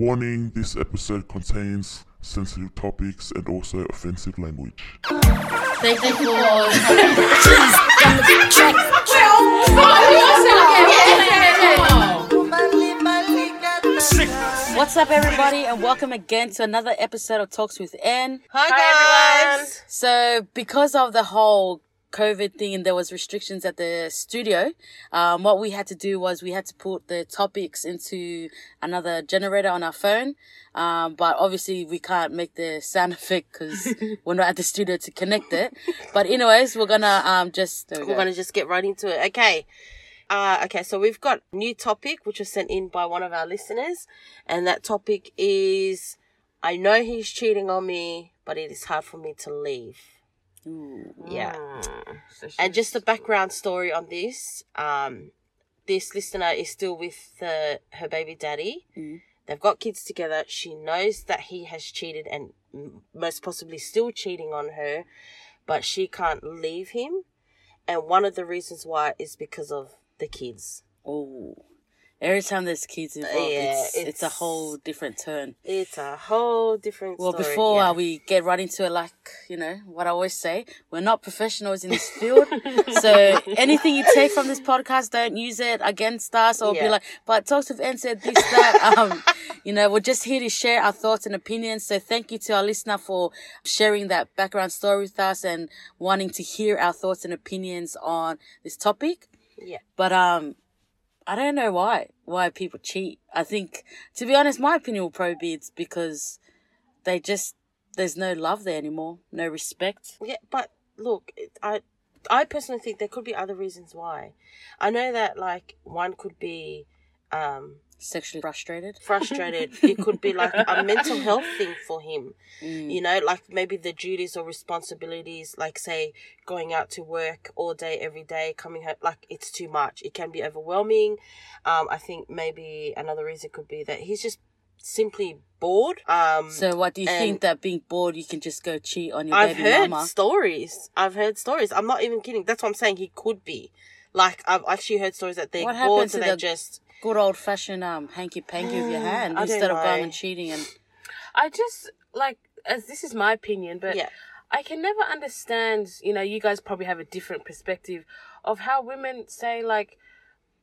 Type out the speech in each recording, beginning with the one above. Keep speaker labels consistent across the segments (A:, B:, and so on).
A: Warning this episode contains sensitive topics and also offensive language.
B: Thank you for. What's up, everybody, and welcome again to another episode of Talks with Ann.
C: Hi, guys.
B: So, because of the whole COVID thing and there was restrictions at the studio, um, what we had to do was we had to put the topics into another generator on our phone. Um, but obviously we can't make the sound effect because we're not at the studio to connect it. But anyways, we're gonna um just we
C: We're
B: go.
C: going to just get right into it. Okay. Uh, okay, so we've got new topic which was sent in by one of our listeners, and that topic is I know he's cheating on me, but it is hard for me to leave. Yeah. And just the background story on this um, this listener is still with uh, her baby daddy. They've got kids together. She knows that he has cheated and most possibly still cheating on her, but she can't leave him. And one of the reasons why is because of the kids.
B: Oh, every time there's kids involved,
C: Yeah,
B: it's, it's a whole different turn.
C: It's a whole different
B: Well,
C: story.
B: before
C: yeah.
B: uh, we get right into it, like, you know, what I always say, we're not professionals in this field. so anything you take from this podcast, don't use it against us or be like, but Talks with Ann said this, that. Um, you know, we're just here to share our thoughts and opinions. So thank you to our listener for sharing that background story with us and wanting to hear our thoughts and opinions on this topic.
C: Yeah.
B: But, um, I don't know why, why people cheat. I think, to be honest, my opinion will probably be it's because they just, there's no love there anymore, no respect.
C: Yeah, but look, I I personally think there could be other reasons why. I know that like one could be um
B: Sexually frustrated.
C: frustrated. it could be like a mental health thing for him.
B: Mm.
C: You know, like maybe the duties or responsibilities, like say going out to work all day, every day, coming home, like it's too much. It can be overwhelming. Um, I think maybe another reason could be that he's just simply bored. Um,
B: So what do you think that being bored, you can just go cheat on your
C: I've
B: baby
C: heard
B: mama?
C: stories. I've heard stories. I'm not even kidding. That's what I'm saying. He could be. Like I've actually heard stories that they're
B: What
C: bored, so
B: to
C: they
B: the-
C: just
B: Good old fashioned um hanky panky with your hand
C: I
B: instead of going and cheating and
D: I just like as this is my opinion, but
C: yeah.
D: I can never understand. You know, you guys probably have a different perspective of how women say like,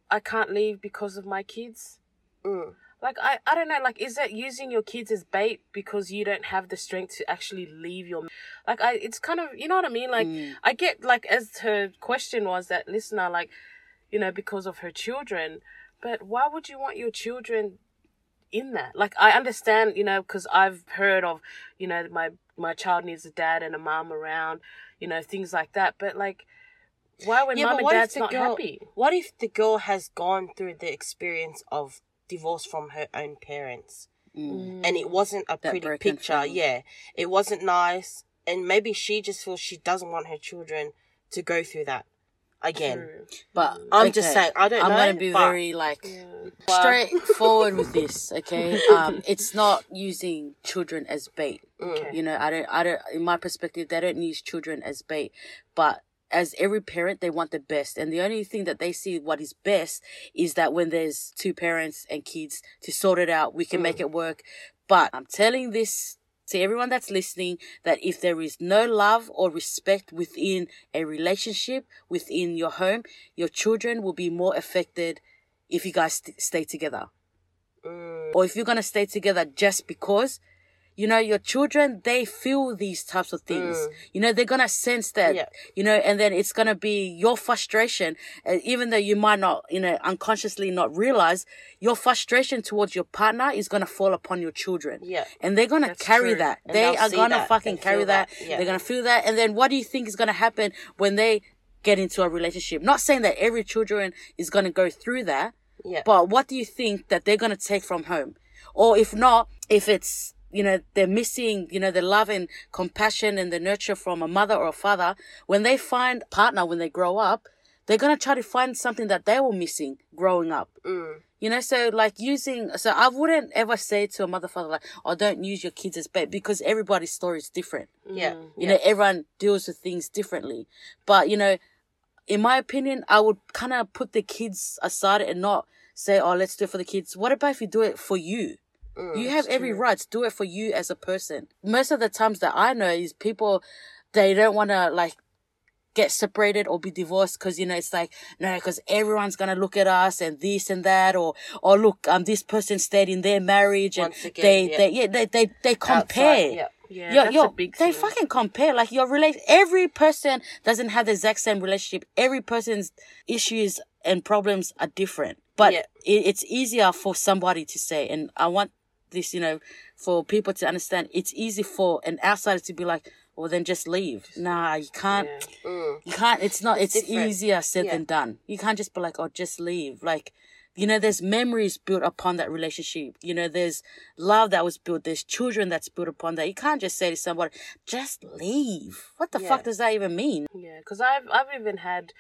D: "I can't leave because of my kids."
C: Mm.
D: Like I, I don't know. Like, is that using your kids as bait because you don't have the strength to actually leave your? Like, I, it's kind of you know what I mean. Like,
B: Mm.
D: I get like as her question was that listener like, you know, because of her children, but why would you want your children in that. Like I understand, you know, because I've heard of, you know, my my child needs a dad and a mom around, you know, things like that. But like, why when
C: Yeah,
D: mom and dad's not
C: girl-
D: happy?
C: What if the girl has gone through the experience of divorce from her own parents,
B: mm.
C: and it wasn't a
B: That
C: pretty picture?
B: family.
C: Yeah, it wasn't nice, and maybe she just feels she doesn't want her children to go through that again.
D: True.
B: But
C: I'm just saying, I don't
B: I'm
C: know,
B: gonna be
C: but-
B: very like
D: Well,
B: straightforward with this, okay? Um, it's not using children as bait.
D: Okay.
B: You know, I don't, I don't. In my perspective, they don't use children as bait, but as every parent, they want the best, and the only thing that they see what is best is that when there's two parents and kids to sort it out, we can make it work. But I'm telling this to everyone that's listening that if there is no love or respect within a relationship, within your home, your children will be more affected if you guys st- stay together.
C: Mm.
B: Or if you're going to stay together just because, you know, your children, they feel these types of things. You know, they're going to sense that,
C: Yeah.
B: you know, and then it's going to be your frustration. Uh, even though you might not, you know, unconsciously not realize, your frustration towards your partner is going to fall upon your children.
C: Yeah.
B: And they're going to
D: That's
B: carry
D: true.
B: that.
C: And
B: they are going to
C: that.
B: fucking carry that.
C: that. Yeah.
B: They're going to feel that. And then what do you think is going to happen when they get into a relationship? Not saying that every children is going to go through that.
C: Yeah.
B: But what do you think that they're going to take from home? Or if not, if it's, you know, they're missing, you know, the love and compassion and the nurture from a mother or a father, when they find partner when they grow up, they're going to try to find something that they were missing growing up.
C: Mm.
B: You know, so like using, so I wouldn't ever say to a mother, father, like, oh, don't use your kids as bait because everybody's story is different.
C: Yeah.
B: You know, everyone deals with things differently. But, you know, in my opinion, I would kind of put the kids aside and not say, oh, let's do it for the kids. What about if you do it for you? You have every right to do it for you as a person. Most of the times that I know is people, they don't want to like get separated or be divorced because you know it's like no because everyone's gonna look at us and this and that or or look um this person stayed in their marriage and
C: again,
B: they
C: yeah.
B: they yeah they they, they compare
C: Outside, yeah.
D: Yeah,
B: Yo-
D: that's
B: yo,
D: a big
B: they
D: thing.
B: fucking compare like your relate every person doesn't have the exact same relationship every person's issues and problems are different but
C: Yeah.
B: it, it's easier for somebody to say and i want this you know for people to understand it's easy for an outsider to be like well then just leave nah you can't
D: Yeah.
B: you can't it's not it's,
C: different.
B: easier said
C: Yeah.
B: than done you can't just be like oh just leave like you know there's memories built upon that relationship you know there's love that was built there's children that's built upon that you can't just say to somebody just leave what the
C: Yeah.
B: fuck does that even mean
D: Yeah, because I've I've even had,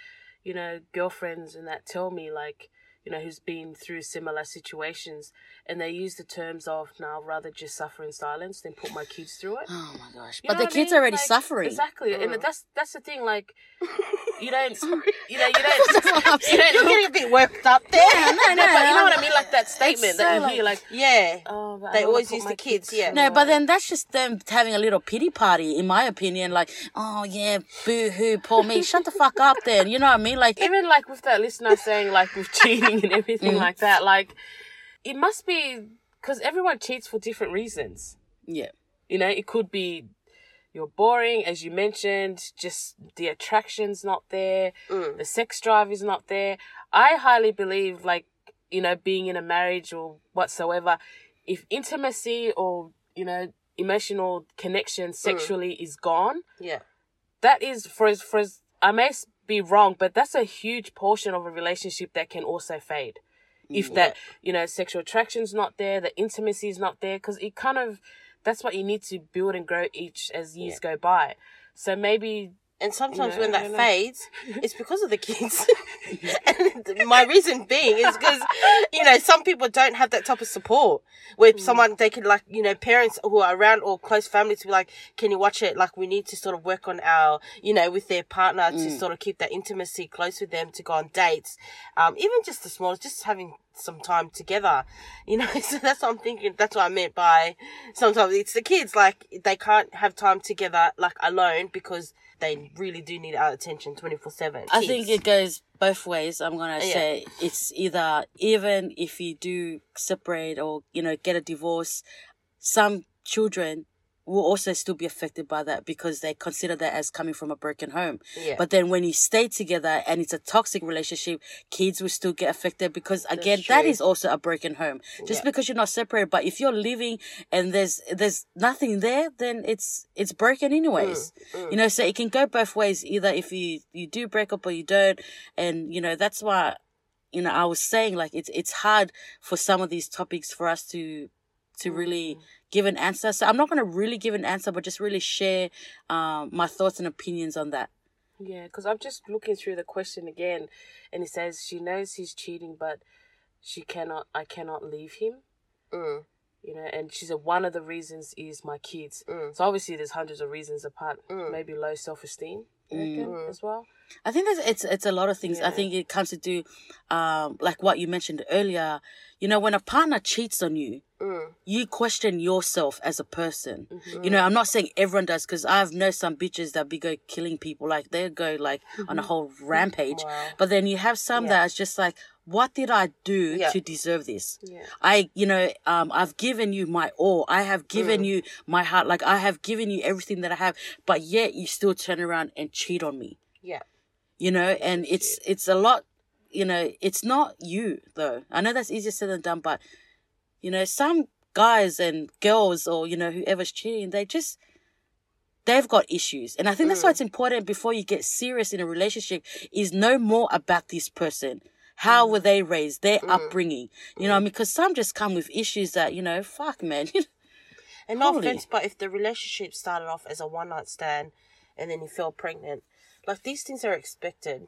D: you know, girlfriends and that tell me like, you know, who's been through similar situations, and they use the terms of, "Now, rather just suffer in silence than put my kids through it."
B: oh my gosh
D: You
B: but the
D: what I
B: kids
D: mean?
B: are already
D: Like,
B: suffering
D: Exactly,
C: Mm.
D: and that's that's the thing. Like, you don't, you know, you don't, you don't
C: You're
D: look.
C: getting a bit worked up there.
B: no, no,
D: No, but you know what I mean? Like that statement that
B: so
D: you
B: like-
D: hear, like,
C: Yeah.
D: oh,
C: They always use the kids, yeah.
B: No, but then that's just them having a little pity party, in my opinion. Like, oh yeah, boo hoo, poor me. Shut the fuck up, then. You know what I mean? Like,
D: even like with that listener saying like with cheating and
B: Mm.
D: everything like that, like it must be because everyone cheats for different reasons.
B: yeah,
D: You know, it could be you're boring, as you mentioned, just the attraction's not there,
C: Mm.
D: the sex drive is not there. I highly believe, like, you know, being in a marriage or whatsoever, if intimacy or, you know, emotional connection sexually is gone,
C: Yeah.
D: that is for as for as I may be wrong, but that's a huge portion of a relationship that can also fade. If mm, that you know sexual attraction's not there, the intimacy is not there, because it kind of that's what you need to build and grow each as years go by. So maybe
C: And sometimes
D: Yeah,
C: when that fades, it's because of the kids. and my reason being is because, you know, some people don't have that type of support where someone, they can like, you know, parents who are around or close family to be like, can you watch it? Like we need to sort of work on our, you know, with their partner to sort of keep that intimacy close with them to go on dates. Um, even just the small, just having some time together, you know, so that's what I'm thinking. That's what I meant by sometimes it's the kids, like they can't have time together, like alone because they really do need our attention 24 7.
B: I think it goes both ways. I'm gonna
C: Yeah.
B: say it's either even if you do separate or you know get a divorce, some children will also still be affected by that because they consider that as coming from a broken home.
C: Yeah.
B: But then when you stay together and it's a toxic relationship, kids will still get affected because again, that is also a broken home. Just
C: Yeah.
B: because you're not separated, but if you're living and there's there's nothing there, then it's it's broken anyways.
C: Mm,
B: You know, so it can go both ways. Either if you you do break up or you don't, and you know that's why you know I was saying like it's it's hard for some of these topics for us to to really give an answer. So I'm not going to really give an answer, but just really share um, my thoughts and opinions on that.
D: Yeah, because I'm just looking through the question again, and it says she knows he's cheating, but she cannot. I cannot leave him.
C: Mm,
D: You know, and she said one of the reasons is my kids.
C: Mm.
D: So obviously, there's hundreds of reasons apart.
C: Mm.
D: Maybe low self esteem. reckon as well.
B: I think there's it's it's a lot of things. I think it comes to do um like what you mentioned earlier. You know, when a partner cheats on you,
C: mm,
B: you question yourself as a person.
D: Mm-hmm.
B: You know, I'm not saying everyone does because I've known some bitches that be go killing people, like they go like on a whole rampage.
C: Mm-hmm. Wow.
B: But then you have some
C: Yeah.
B: that's just like, what did I do
C: Yeah.
B: to deserve this?
D: Yeah.
B: I, you know, um, I've given you my all. I have given
C: Mm.
B: you my heart. Like I have given you everything that I have, but yet you still turn around and cheat on me
C: yeah.
B: you know and it's it's a lot you know it's not you though i know that's easier said than done but you know some guys and girls or you know whoever's cheating they just they've got issues. And i think that's why mm. it's important before you get serious in a relationship is know more about this person. How mm. were they raised? Their mm. upbringing. You know I mean, because some just come with issues that you know fuck man.
C: And no offense, but if the relationship started off as a one night stand and then you fell pregnant, like these things are expected.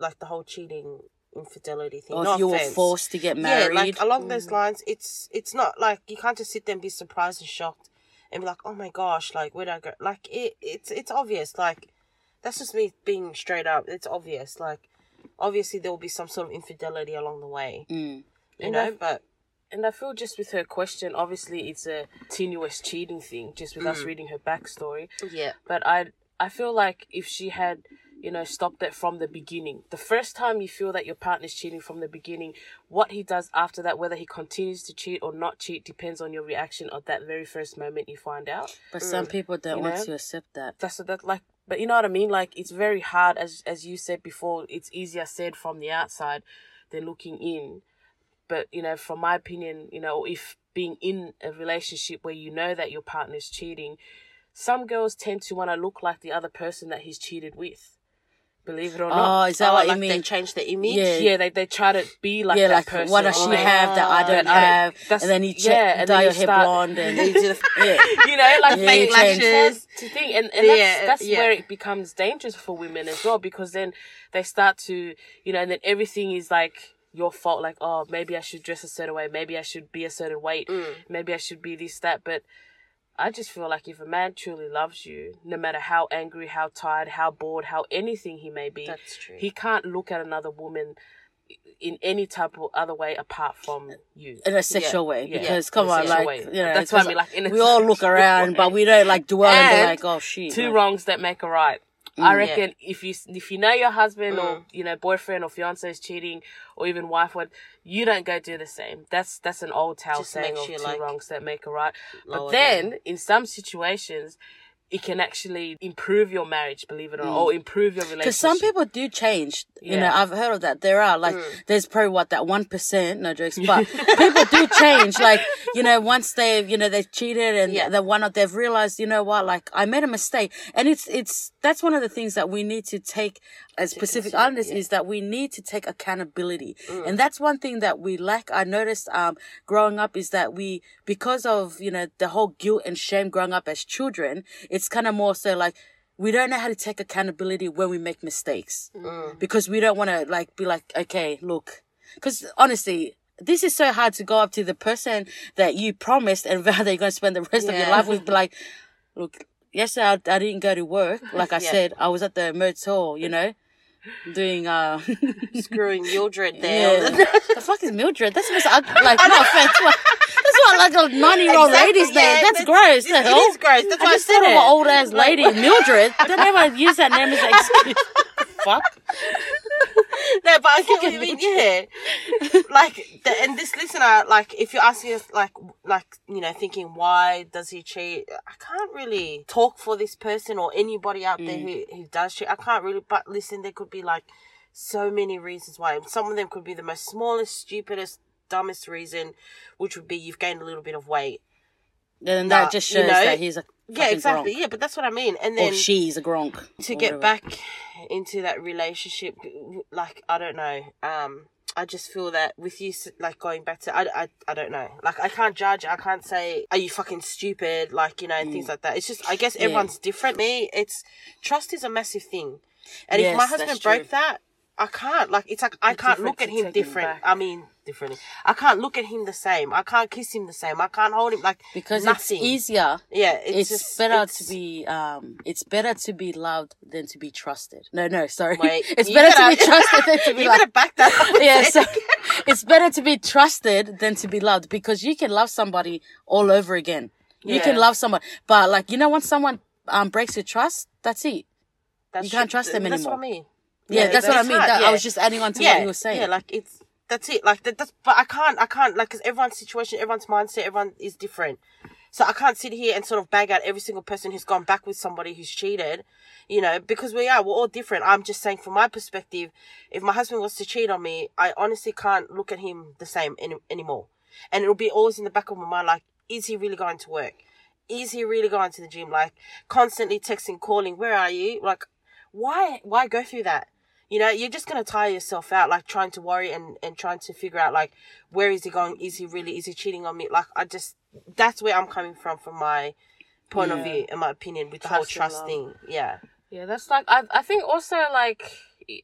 C: Like the whole cheating, infidelity thing.
B: or
C: no
B: if you were forced to get married
C: Yeah, like along those lines, it's it's not like you can't just sit there and be surprised and shocked and be like, oh my gosh, like where'd I go? Like it, it's it's obvious. Like that's just me being straight up. It's obvious. Like obviously there will be some sort of infidelity along the way,
B: Mm.
C: you
D: And
C: know.
D: I've-
C: But
D: and I feel just with her question, obviously it's a tenuous cheating thing, just with
C: Mm.
D: us reading her backstory.
C: Yeah.
D: But I I feel like if she had, you know, stopped it from the beginning, the first time you feel that your partner's cheating from the beginning, what he does after that, whether he continues to cheat or not cheat, depends on your reaction at that very first moment you find out.
B: But mm. some people don't
D: You
B: want
D: know?
B: to accept that.
D: That's that like but you know what I mean? Like it's very hard as as you said before, it's easier said from the outside than looking in. But, you know, from my opinion, you know, if being in a relationship where you know that your partner's cheating, some girls tend to want to look like the other person that he's cheated with. Believe it or not.
B: Oh, is that
C: Oh,
B: what
C: like
B: you
C: they
B: mean?
C: change the image.
B: Yeah.
D: yeah, they, they try to be like
B: yeah,
D: that
B: like
D: person.
B: what does she
D: they-
B: have that I don't
D: But I-
B: have?
D: that's-
B: and then you
D: yeah,
B: check,
D: and
B: dye
D: then
B: your
D: you
B: hair
D: start-
B: blonde and
C: They do the-
B: yeah.
D: you know, like
B: Yeah,
D: fake
C: lashes.
D: to think, and, and that's that's
C: yeah.
D: where it becomes dangerous for women as well because then they start to, you know, and then everything is like your fault. Like, oh, maybe I should dress a certain way, maybe I should be a certain weight,
C: Mm.
D: maybe I should be this that. But I just feel like if a man truly loves you, no matter how angry, how tired, how bored, how anything he may be,
C: That's true.
D: he can't look at another woman in any type of other way apart from you.
B: in a sexual way because
D: In
B: come on like
D: way.
B: you know
D: That's what I
B: 'cause
D: mean, like, in
B: we all look around
D: way.
B: but we don't like dwell and, be
D: And
B: like oh shit
D: two
B: like-
D: wrongs that make a right.
B: Mm.
D: I reckon if you if you know your husband
C: Mm.
D: or you know boyfriend or fiance is cheating or even wife what you don't go do the same. That's that's an old tale
C: Just
D: saying of two
C: like,
D: wrongs that make a right. But then in some situations it can actually improve your marriage, believe it or not, or improve your relationship.
B: Because some people do change. You know, I've heard of that. There are like,
C: Mm.
B: there's probably what that one percent, no jokes, but people do change. Like, you know, once they've, you know, they've cheated and
C: Yeah.
B: the one of they've realized, you know what, like I made a mistake, and it's it's that's one of the things that we need to take as Pacific Islanders
C: yeah. Mm.
B: is that we need to take accountability, and that's one thing that we lack. I noticed um growing up is that we because of you know the whole guilt and shame growing up as children, it's kind of more so like we don't know how to take accountability when we make mistakes
C: Mm.
B: because we don't want to like be like okay look because honestly this is so hard to go up to the person that you promised and vow that you're going to spend the rest of your life with be like look yesterday I, I didn't go to work like i
C: Yeah.
B: said i was at the motel you know doing uh
C: Screwing Mildred
B: yeah
C: there.
B: the fuck is mildred that's most like no offense what- that's what like a 90 year old
C: Exactly,
B: lady's
C: yeah,
B: name that's,
C: that's-
B: gross
C: It,
B: the hell?
C: is gross. That's why
B: I
C: I,
B: just
C: said
B: thought of
C: it.
B: an old ass lady, Mildred. Don't ever use that name as an excuse. Fuck.
C: No, but I get what you mean. Yeah, like, the, and this listener, like, if you're asking us, like, like, you know, thinking why does he cheat? I can't really talk for this person or anybody out there mm. who who does cheat. I can't really. But listen, there could be like so many reasons why. Some of them could be the most smallest, stupidest, dumbest reason, which would be you've gained a little bit of weight.
B: Then
C: Nah,
B: that just
C: you
B: shows
C: know,
B: that he's a
C: Yeah, exactly.
B: Gronk.
C: Yeah, but that's what I mean. And
B: Or
C: then
B: she's a gronk.
C: to get
B: whatever.
C: back into that relationship like i don't know um i just feel that with you s- like going back to i, I, I don't know like i can't judge i can't say are you fucking stupid like you know and things like that it's just i guess everyone's different me it's trust is a massive thing and if my
B: Yes,
C: husband
B: true.
C: broke that i can't like it's like i can't look at him
D: take him
C: different i mean differently i can't look at him the same i can't kiss him the same i can't hold him like
B: because
C: nothing
B: it's easier.
C: yeah it's,
B: It's,
C: just
B: better
C: it's-
B: to be um. It's better to be loved than to be trusted. No, no, sorry.
C: Wait,
B: it's better
C: better-
B: to be trusted than to be
C: you
B: loved.
C: better back that up
B: yeah, so it's better to be trusted than to be loved because you can love somebody all over again. You can love someone, but like you know, once someone um breaks your trust, that's it.
C: That's
B: You can't trust them
C: That's what I
B: anymore.
C: mean.
B: Yeah, that's what I mean.
C: hard,
B: That,
C: yeah.
B: I was just adding on to
C: yeah,
B: what you were saying.
C: Yeah, like it's that's it. Like that, that's but I can't I can't like because everyone's situation, everyone's mindset, everyone is different. So I can't sit here and sort of bag out every single person who's gone back with somebody who's cheated, you know, because we are we're all different. I'm just saying from my perspective, if my husband was to cheat on me, I honestly can't look at him the same any, anymore, and it'll be always in the back of my mind like, is he really going to work? Is he really going to the gym? Like constantly texting, calling, where are you? Like, why why go through that? You know, you're just gonna tire yourself out, like trying to worry and and trying to figure out like where is he going? Is he really? Is he cheating on me? Like, I just that's where I'm coming from, from my point of view and my opinion with the whole
D: Trust
C: trust thing. Yeah,
D: Yeah, that's like I I think also like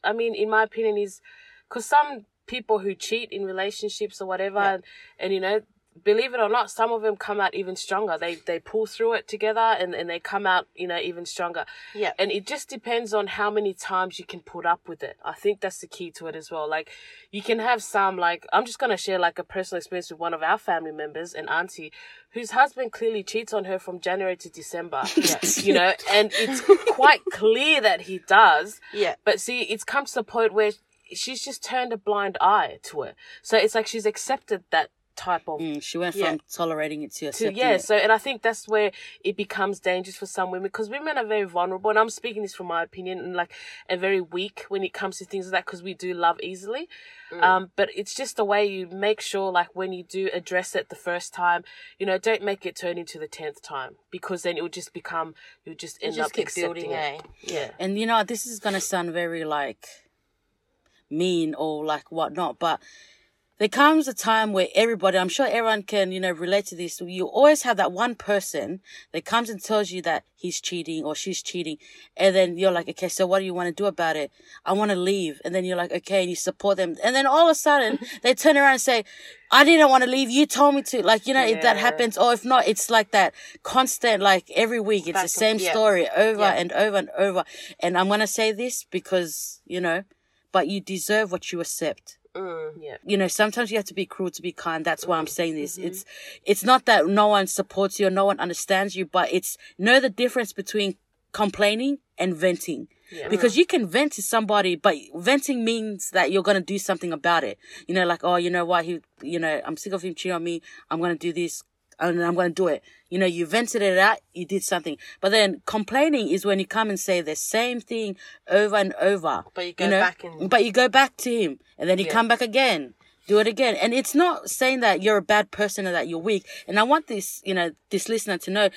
D: I mean in my opinion is because some people who cheat in relationships or whatever
C: Yeah.
D: and, and you know believe it or not, some of them come out even stronger. They they pull through it together and, and they come out, you know, even stronger.
C: Yeah.
D: And it just depends on how many times you can put up with it. I think that's the key to it as well. Like you can have some like I'm just gonna share like a personal experience with one of our family members, an auntie, whose husband clearly cheats on her from January to December. you know, and it's quite clear that he does.
C: Yeah.
D: But see, it's come to the point where she's just turned a blind eye to it. So it's like she's accepted that type of
B: Mm, she went
C: Yeah.
B: from tolerating it to
D: to yeah
B: it.
D: so and i think that's where it becomes dangerous for some women because women are very vulnerable and i'm speaking this from my opinion and like and very weak when it comes to things like that because we do love easily um but it's just the way you make sure like when you do address it the first time you know don't make it turn into the 10th time because then it will just become you'll just
C: You
D: end
C: just
D: up
C: keep
D: accepting
C: building,
D: it
C: eh?
D: yeah
B: And you know, this is gonna sound very like mean or like whatnot, but there comes a time where everybody, I'm sure everyone can, you know, relate to this. You always have that one person that comes and tells you that he's cheating or she's cheating. And then you're like, okay, so what do you want to do about it? I want to leave. And then you're like, okay, and you support them. And then all of a sudden they turn around and say, I didn't want to leave. You told me to. Like, you know, if that happens, or if not, it's like that constant, like every week, it's
C: Back
B: the
C: and-
B: same
C: yeah.
B: story over
C: Yeah.
B: and over and over. And I'm going to say this because, you know, but you deserve what you accept
C: Mm.
D: yeah.
B: You know sometimes you have to be cruel to be kind. That's why i'm saying this.
C: Mm-hmm.
B: it's it's not that no one supports you or no one understands you but it's know the difference between complaining and venting.
D: Yeah.
B: because you can vent to somebody but venting means that you're going to do something about it. You know like oh you know what? He you know i'm sick of him cheating on me. I'm going to do this and i'm going to do it. You know you vented it out you did something. But then complaining is when you come and say the same thing over and over
C: But you go
B: know?
C: back and-
B: but you go back to him and then you
C: Yeah.
B: come back again. Do it again. And it's not saying that you're a bad person or that you're weak. And i want this you know this listener to know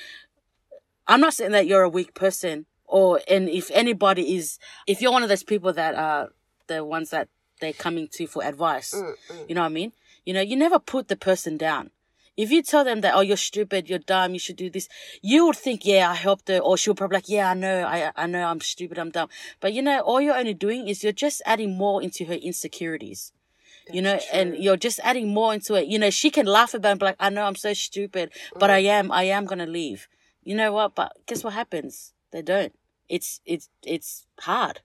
B: i'm not saying that you're a weak person or and if anybody is if you're one of those people that are the ones that they're coming to for advice
C: Mm,
B: you know what i mean? You know you never put the person down if you tell them that oh you're stupid you're dumb you should do this you would think yeah i helped her or she'll probably like yeah i know i i know i'm stupid i'm dumb. But you know all you're only doing is you're just adding more into her insecurities you know and you're just adding more into it. You know she can laugh about it and be like i know i'm so stupid but i mm. am i am gonna leave. You know what? But guess what happens? They don't. It's it's it's hard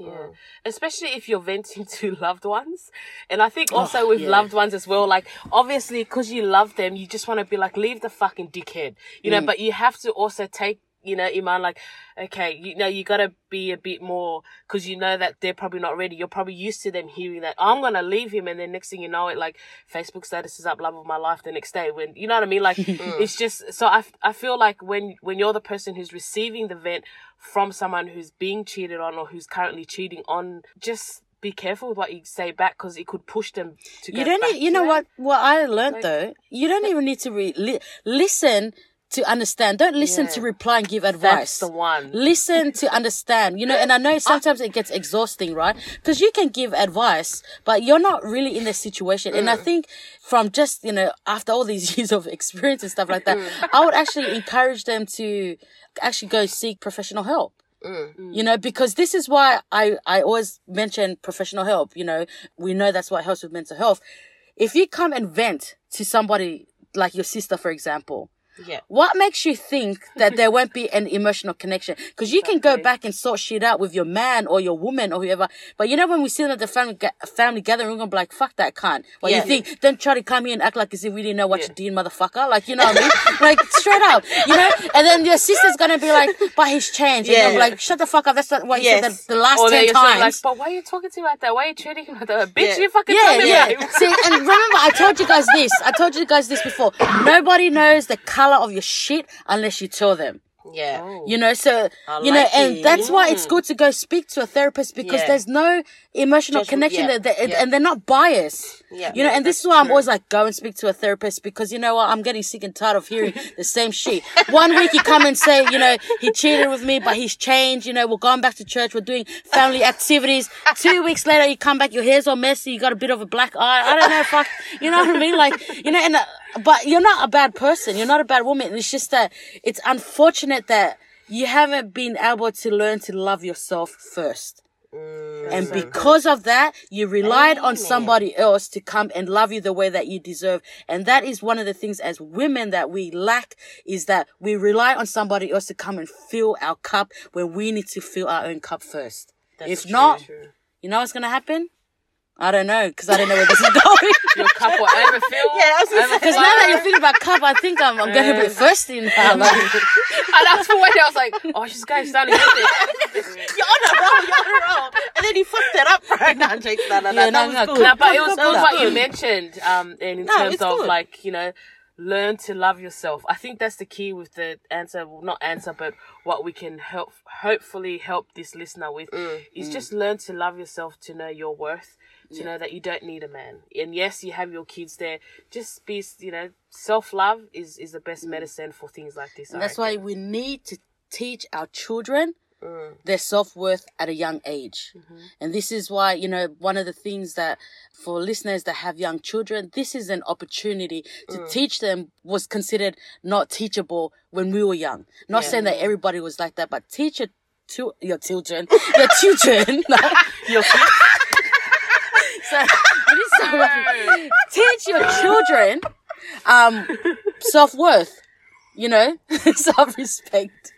D: Yeah, especially if you're venting to loved ones, and I think also
B: Oh,
D: with
B: yeah.
D: loved ones as well. Like obviously, because you love them, you just want to be like, leave the fucking dickhead, you
B: Mm.
D: know. But you have to also take, you know, Iman, like, okay, you know, you gotta be a bit more because you know that they're probably not ready. You're probably used to them hearing that I'm gonna leave him, and then next thing you know, it like Facebook status is up, love of my life. The next day, when you know what I mean, like mm. it's just so I I feel like when when you're the person who's receiving the vent from someone who's being cheated on or who's currently cheating on, just be careful with what you say back because it could push them to.
B: you don't need, you know
D: it.
B: what what i learned
D: Like-
B: though you don't even need to re- li- listen to understand. Don't listen to reply and give advice
D: That's the one.
B: listen to understand. You know and i know sometimes it gets exhausting right? Because you can give advice but you're not really in the situation. And i mm. think from just you know after all these years of experience and stuff like that mm. i would actually encourage them to actually go seek professional help. Mm. You know because this is why i i always mention professional help. You know we know that's what helps with mental health. If you come and vent to somebody like your sister for example
C: Yeah.
B: what makes you think that there won't be an emotional connection? Because you can go back and sort shit out with your man or your woman or whoever. But you know, when we sit at the family ga- family gathering, we're gonna be like, "Fuck that cunt." What
C: Yeah.
B: you think? Don't try to come here and act like as if we didn't know what
D: Yeah.
B: you did, motherfucker. Like you know what I mean? like straight up, you know. And then your sister's gonna be like, "But he's changed." And
C: Yeah.
B: you're like, "Shut the fuck up." That's not what you said
C: Yes.
B: the, the last
D: Or
B: ten
D: you're sort of like, but why are you talking to him like that? Why are you treating him like that? Bitch,
C: Yeah.
D: you fucking
B: yeah,
D: tell me
B: yeah. See, and remember, I told you guys this. I told you guys this before. Nobody knows the color of your shit unless you tell them.
C: Yeah.
D: Oh.
B: You know, so
C: I
B: you know,
C: like
B: and
C: it.
B: that's why it's good to go speak to a therapist because
C: Yeah.
B: there's no emotional
C: Judgment,
B: connection
C: yeah,
B: there,
C: yeah.
B: and they're not biased.
C: Yeah.
B: You know,
C: Yeah,
B: and this is why I'm always like, go and speak to a therapist because you know what? I'm getting sick and tired of hearing the same shit. One week you come and say, you know, he cheated with me, but he's changed. You know, we're going back to church. We're doing family activities. Two weeks later, you come back, your hair's all messy. You got a bit of a black eye. I don't know, fuck. You know what I mean? Like, you know, and, uh, but you're not a bad person. You're not a bad woman. It's just that it's unfortunate that you haven't been able to learn to love yourself first. Mm. and
D: so
B: because of that, you relied on somebody else to come and love you the way that you deserve. And that is one of the things as women that we lack is that we rely on somebody else to come and fill our cup when we need to fill our own cup first.
C: That's
B: if
C: true.
B: not,
D: True.
B: you know what's going to happen? I don't know because I don't know where this is going.
D: Your cup will overfill.
C: Yeah, I was gonna say,
B: Because now that you're thinking about cup, I think I'm, I'm getting a bit thirsty now. Like,
D: and that's for when I was like, oh, she's going starting to get this.
C: You're on a roll, you're on a roll. And then you fucked it up, bro. No. No, no, no,
B: Yeah,
C: that
B: no, no, cool.
D: No, but it was good what you mentioned um, in
C: No,
D: terms of
C: good.
D: like, you know, learn to love yourself. I think that's the key with the answer, well, not answer, but what we can help, hopefully help this listener with
C: Mm,
D: is just learn to love yourself, to know your worth, to know that you don't need a man. And yes, you have your kids there. Just be, you know, self love is, is the best mm. medicine for things like this. I
B: and that's
D: reckon.
B: why we need to teach our children
C: Mm.
B: their self worth at a young age. Mm-hmm. And this is why, you know, one of the things that for listeners that have young children, this is an opportunity to mm. teach them was considered not teachable when we were young. Not saying that everybody was like that, but teach it to, your children, your children.
D: Your kids,
B: so, is so rough. teach your children um, self worth. You know, self respect.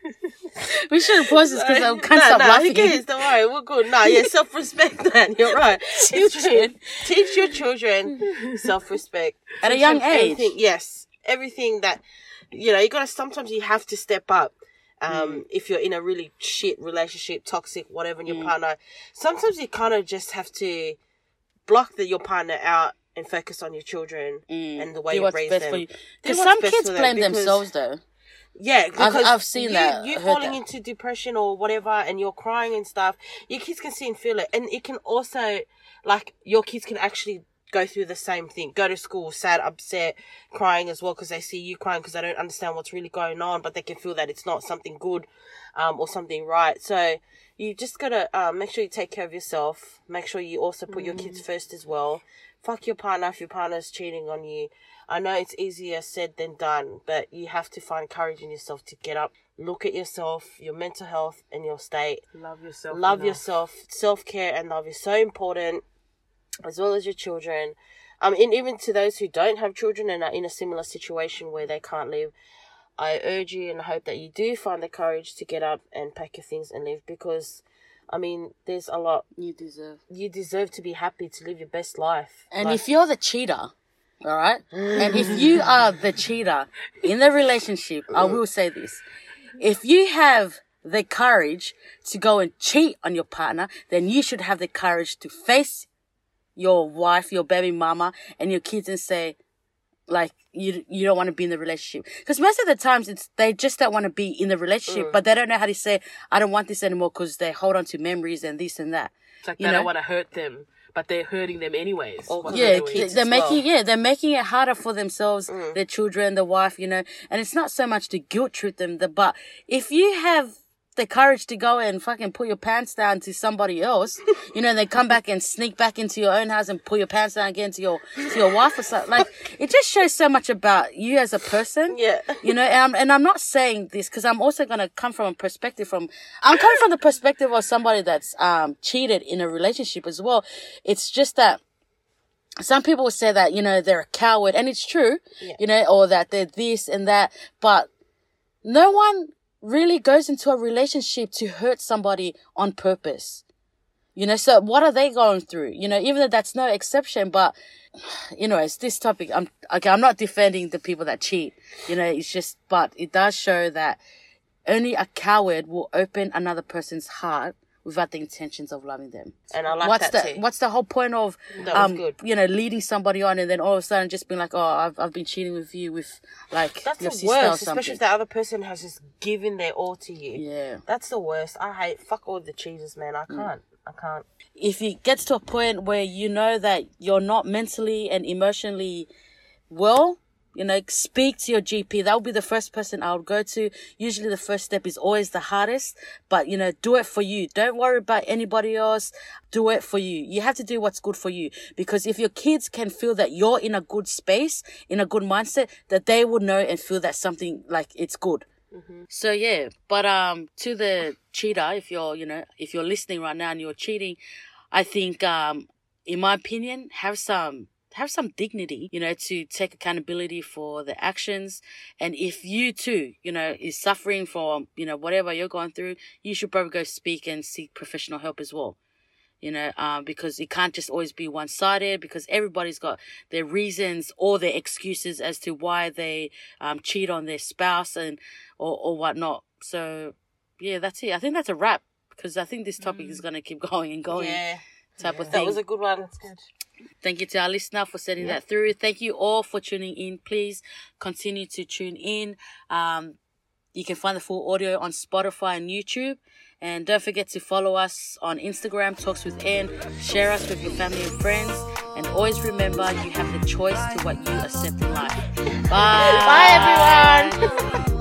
B: We should pause this because I can't
C: no,
B: stop
C: no,
B: laughing.
C: Who cares? Don't worry, we're good. No, yeah, self respect, man. You're right.
B: Children.
C: Teach your children self respect
B: At a young age.
C: Yes, everything that you know. You gotta. Sometimes you have to step up. Um,
B: Mm.
C: if you're in a really shit relationship, toxic, whatever, in your partner, sometimes you kind of just have to block the, your partner out and focus on your children and the way
B: Mm.
C: You raise them.
B: for you.
C: Do
B: Because some kids
C: them
B: blame
C: because-
B: themselves though.
C: Yeah, because
B: I've seen
C: you,
B: that,
C: You falling
B: that.
C: into depression or whatever, and you're crying and stuff. Your kids can see and feel it, and it can also, like, your kids can actually go through the same thing. Go to school, sad, upset, crying as well because they see you crying because they don't understand what's really going on, but they can feel that it's not something good, um, or something right. So you just gotta um, make sure you take care of yourself. Make sure you also put your kids first as well. Fuck your partner if your partner's cheating on you. I know it's easier said than done, but you have to find courage in yourself to get up, look at yourself, your mental health, and your state.
D: love yourself.
C: Love
D: enough.
C: yourself. Self care and love is so important, as well as your children. Um, and even to those who don't have children and are in a similar situation where they can't live, I urge you and hope that you do find the courage to get up and pack your things and leave because, I mean, there's a lot.
B: You deserve.
C: You deserve to be happy to live your best life.
B: And
C: Like,
B: if you're the cheater, all right, and if you are the cheater in the relationship, I will say this: if you have the courage to go and cheat on your partner, then you should have the courage to face your wife, your baby mama, and your kids and say, like you you don't want to be in the relationship because most of the times it's they just don't want to be in the relationship mm. but they don't know how to say i don't want this anymore because they hold on to memories and this and that
D: It's like
B: you
D: they
B: know?
D: don't want to hurt them, but they're hurting them anyways.
C: Oh, yeah,
D: they're
C: kids
B: they're making
C: well.
B: yeah they're making it harder for themselves, mm. their children, the wife, you know. And it's not so much to guilt trip them, the but if you have the courage to go and fucking pull your pants down to somebody else, you know, and they come back and sneak back into your own house and pull your pants down again to your to your wife or something. Like it just shows so much about you as a person.
C: Yeah.
B: You know, and I'm, and I'm not saying this because I'm also gonna come from a perspective from I'm coming from the perspective of somebody that's um cheated in a relationship as well. It's just that some people will say that you know they're a coward and it's true you know or that they're this and that but no one really goes into a relationship to hurt somebody on purpose. You know so what are they going through? You know even though that's no exception but you know it's this topic i'm okay i'm not defending the people that cheat. You know it's just but it does show that only a coward will open another person's heart without the intentions of loving them
C: And I like
B: what's
C: that
B: the
C: too.
B: what's the whole point of um
C: good.
B: you know leading somebody on and then all of a sudden just being like oh I've I've been cheating with you with like
C: That's
B: your
C: the
B: sister
C: worst,
B: or
C: especially if the other person has just given their all to you.
B: Yeah.
C: That's the worst. I hate fuck all the cheaters, man. I can't. I can't.
B: If it gets to a point where you know that you're not mentally and emotionally well, you know, speak to your GP. That would be the first person I would go to. Usually the first step is always the hardest, but you know, do it for you. Don't worry about anybody else. Do it for you. You have to do what's good for you because if your kids can feel that you're in a good space, in a good mindset, that they will know and feel that something like it's good. So yeah, but um, to the cheater, if you're you know if you're listening right now and you're cheating, I think, um, in my opinion, have some have some dignity, you know, to take accountability for the actions. And if you too, you know, is suffering from, you know, whatever you're going through, you should probably go speak and seek professional help as well. You know, um, because it can't just always be one sided because everybody's got their reasons or their excuses as to why they um, cheat on their spouse and or, or whatnot. So, yeah, that's it. I think that's a wrap because I think this topic is going to keep going and going
C: Yeah.
B: Type of
C: That
B: thing.
C: was a good one.
B: Thank you to our listener for sending that through. Thank you all for tuning in. Please continue to tune in. Um, you can find the full audio on Spotify and YouTube. And don't forget to follow us on Instagram, Talks with Ann. Share us with your family and friends. And always remember you have the choice to what you accept in life. Bye.